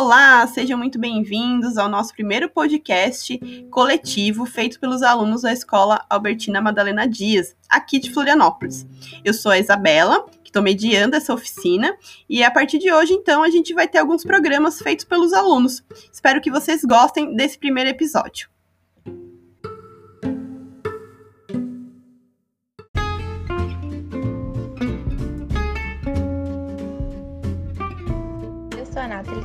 Olá, sejam muito bem-vindos ao nosso primeiro podcast coletivo feito pelos alunos da Escola Albertina Madalena Dias, aqui de Florianópolis. Eu sou a Isabela, que estou mediando essa oficina, e a partir de hoje, então, a gente vai ter alguns programas feitos pelos alunos. Espero que vocês gostem desse primeiro episódio.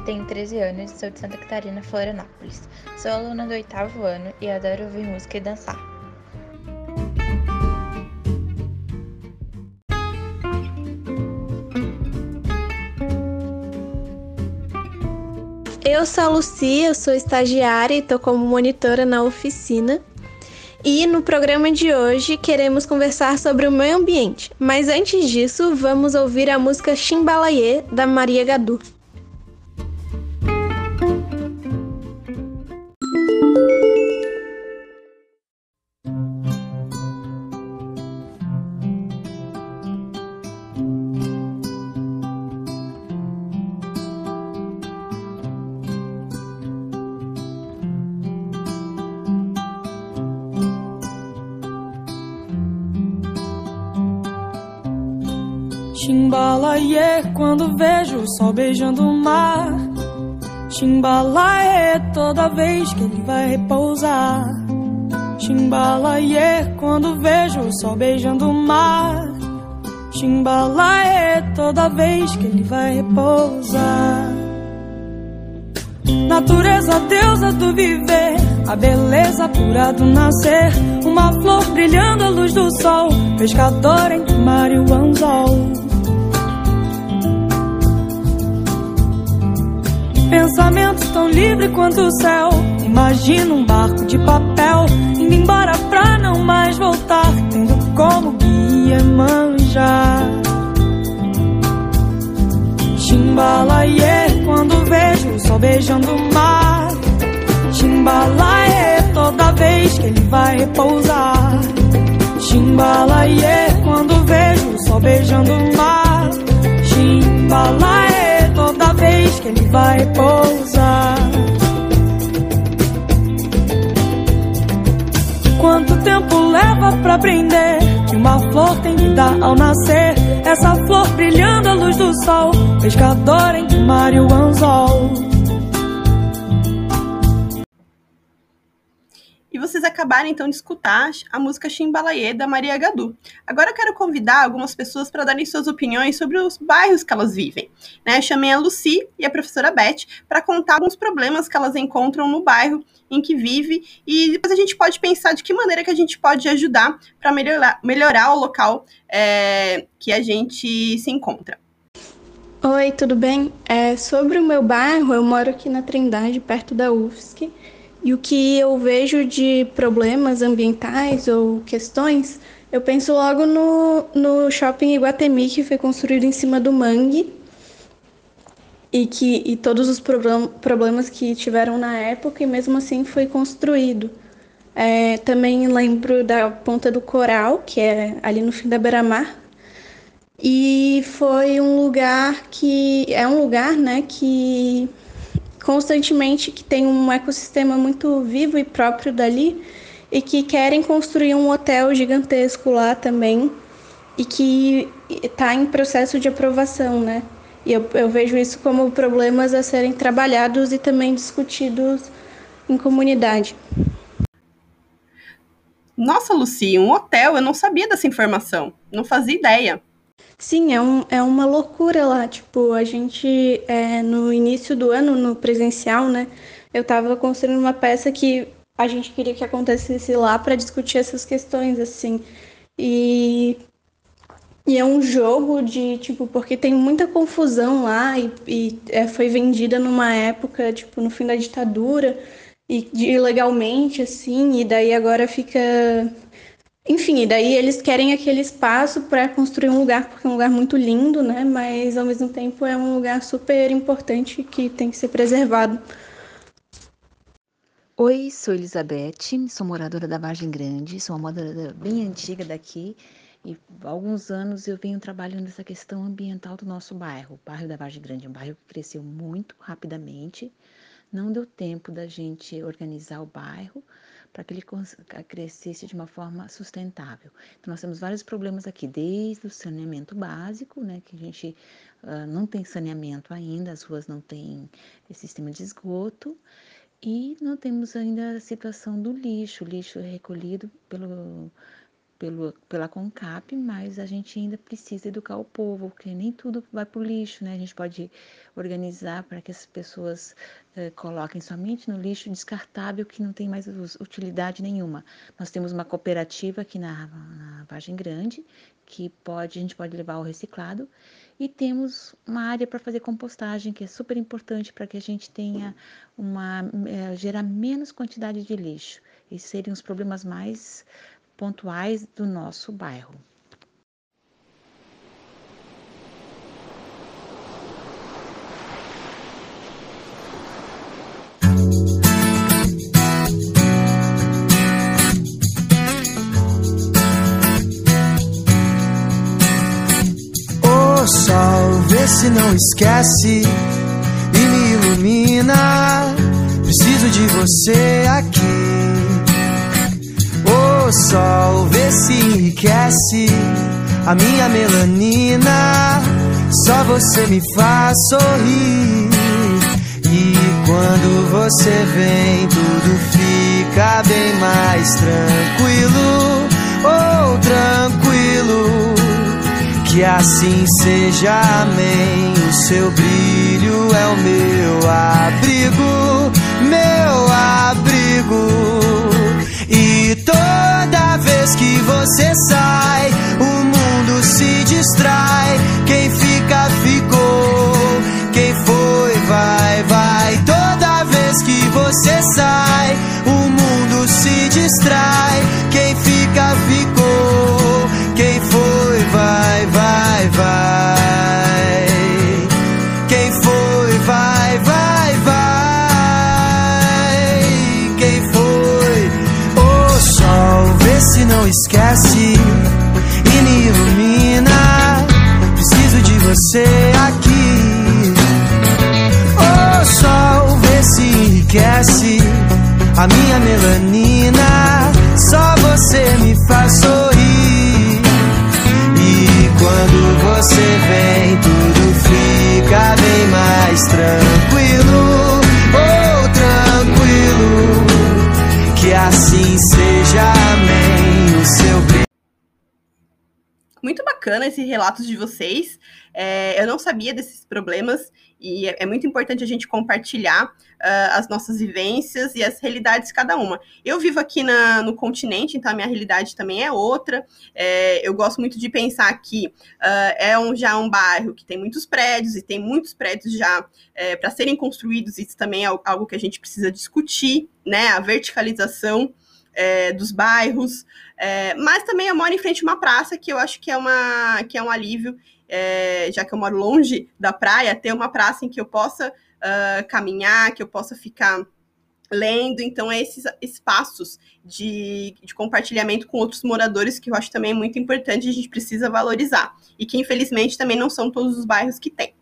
Tenho 13 anos e sou de Santa Catarina, Florianópolis. Sou aluna do oitavo ano e adoro ouvir música e dançar. Eu sou a Lucia, sou estagiária e estou como monitora na oficina. E no programa de hoje queremos conversar sobre o meio ambiente. Mas antes disso, vamos ouvir a música Chimbalaye da Maria Gadu. Chimbalaie quando vejo o sol beijando o mar. Chimbalaie toda vez que ele vai repousar. Chimbalaie quando vejo o sol beijando o mar. Chimbalaie toda vez que ele vai repousar. Natureza, deusa do viver, a beleza pura do nascer. Uma flor brilhando à luz do sol, pescador entre o mar e o anzol. Pensamento tão livre quanto o céu. Imagina um barco de papel indo embora pra não mais voltar, tendo como guia manjar. Chimbalaie quando vejo o sol beijando o mar. Chimbalaie toda vez que ele vai repousar. Chimbalaie quando vejo o sol beijando o mar. Chimbalaie vez que ele vai pousar. Quanto tempo leva pra aprender que uma flor tem que dar ao nascer? Essa flor brilhando à luz do sol, pescador o mar e o anzol. Vocês acabaram então de escutar a música Chimbalaê da Maria Gadu. Agora eu quero convidar algumas pessoas para darem suas opiniões sobre os bairros que elas vivem. Né? Eu chamei a Lucy e a professora Beth para contar alguns problemas que elas encontram no bairro em que vive e depois a gente pode pensar de que maneira que a gente pode ajudar para melhorar, melhorar o local é, que a gente se encontra. Oi, tudo bem? É, sobre o meu bairro, eu moro aqui na Trindade, perto da UFSC. E o que eu vejo de problemas ambientais ou questões, eu penso logo no, no shopping Iguatemi, que foi construído em cima do mangue, e que e todos os problem, problemas que tiveram na época, e mesmo assim foi construído. É, também lembro da Ponta do Coral, que é ali no fim da Beira-Mar, e foi um lugar que é um lugar, né, que constantemente que tem um ecossistema muito vivo e próprio dali e que querem construir um hotel gigantesco lá também e que está em processo de aprovação, né? E eu, eu vejo isso como problemas a serem trabalhados e também discutidos em comunidade. Nossa, Luci, um hotel, eu não sabia dessa informação, não fazia ideia. Sim, é, um, é uma loucura lá. Tipo, a gente, é, no início do ano, no presencial, né? Eu tava construindo uma peça que a gente queria que acontecesse lá para discutir essas questões, assim. E, e é um jogo de, tipo, porque tem muita confusão lá e, e é, foi vendida numa época, tipo, no fim da ditadura e ilegalmente, assim, e daí agora fica enfim, e daí eles querem aquele espaço para construir um lugar, porque é um lugar muito lindo, né? Mas ao mesmo tempo é um lugar super importante que tem que ser preservado. Oi, sou Elizabeth, sou moradora da Vargem Grande, sou uma moradora bem antiga daqui E há alguns anos eu venho trabalhando nessa questão ambiental do nosso bairro. O bairro da Vargem Grande é um bairro que cresceu muito rapidamente. Não deu tempo da gente organizar o bairro para que ele crescesse de uma forma sustentável. Então, nós temos vários problemas aqui, desde o saneamento básico, né, que a gente uh, não tem saneamento ainda, as ruas não têm sistema de esgoto, e não temos ainda a situação do lixo, o lixo recolhido pelo pelo, pela CONCAP, mas a gente ainda precisa educar o povo, porque nem tudo vai para o lixo, né? A gente pode organizar para que as pessoas eh, coloquem somente no lixo descartável que não tem mais utilidade nenhuma. Nós temos uma cooperativa aqui na, na Vargem Grande que pode, a gente pode levar ao reciclado e temos uma área para fazer compostagem que é super importante para que a gente tenha uma é, gerar menos quantidade de lixo. Esses seriam os problemas mais pontuais do nosso bairro. O sol, vê se não esquece e me ilumina. Preciso de você aqui sol vê se enriquece a minha melanina. Só você me faz sorrir. E quando você vem, tudo fica bem mais tranquilo. Oh, tranquilo. Que assim seja, amém. O seu brilho é o meu abrigo, meu abrigo. Que você sai, o mundo se distrai. Quem fica, ficou. Quem foi, vai, vai. Toda vez que você sai, você aqui. O sol vê se enriquece a minha melanina. Só você me faz sorrir. E quando você vem, tudo fica bem mais tranquilo. Oh, tranquilo. Que assim seja, amém seu brilho. Muito bacana esses relatos de vocês. É, eu não sabia desses problemas e é, é muito importante a gente compartilhar uh, as nossas vivências e as realidades de cada uma. Eu vivo aqui na, no continente, então a minha realidade também é outra. É, eu gosto muito de pensar que uh, é um, já um bairro que tem muitos prédios e tem muitos prédios já é, para serem construídos. Isso também é algo que a gente precisa discutir, né? A verticalização é, dos bairros, é, mas também eu moro em frente a uma praça que eu acho que é, uma, que é um alívio, é, já que eu moro longe da praia, ter uma praça em que eu possa uh, caminhar, que eu possa ficar lendo, então é esses espaços de, de, compartilhamento com outros moradores que eu acho também muito importante, a gente precisa valorizar, e que infelizmente também não são todos os bairros que tem.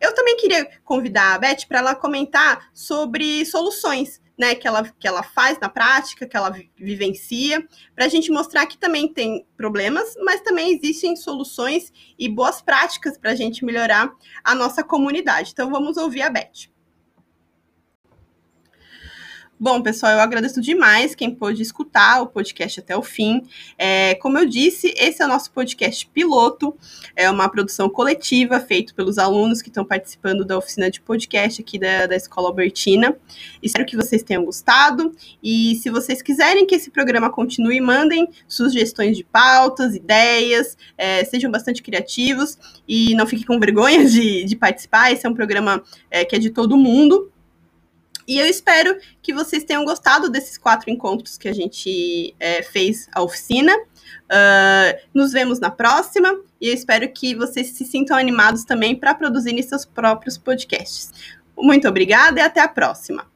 Eu também queria convidar a Beth para ela comentar sobre soluções né, que ela, que ela faz na prática, que ela vivencia, para a gente mostrar que também tem problemas, mas também existem soluções e boas práticas para a gente melhorar a nossa comunidade. Então vamos ouvir a Beth. Bom, pessoal, eu agradeço demais quem pôde escutar o podcast até o fim. É, como eu disse, esse é o nosso podcast piloto, é uma produção coletiva feita pelos alunos que estão participando da oficina de podcast aqui da, da Escola Albertina. Espero que vocês tenham gostado e se vocês quiserem que esse programa continue, mandem sugestões de pautas, ideias, é, sejam bastante criativos e não fiquem com vergonha de, de participar. Esse é um programa é, que é de todo mundo. E eu espero que vocês tenham gostado desses quatro encontros que a gente é, fez a oficina. Uh, nos vemos na próxima e eu espero que vocês se sintam animados também para produzirem seus próprios podcasts. Muito obrigada e até a próxima.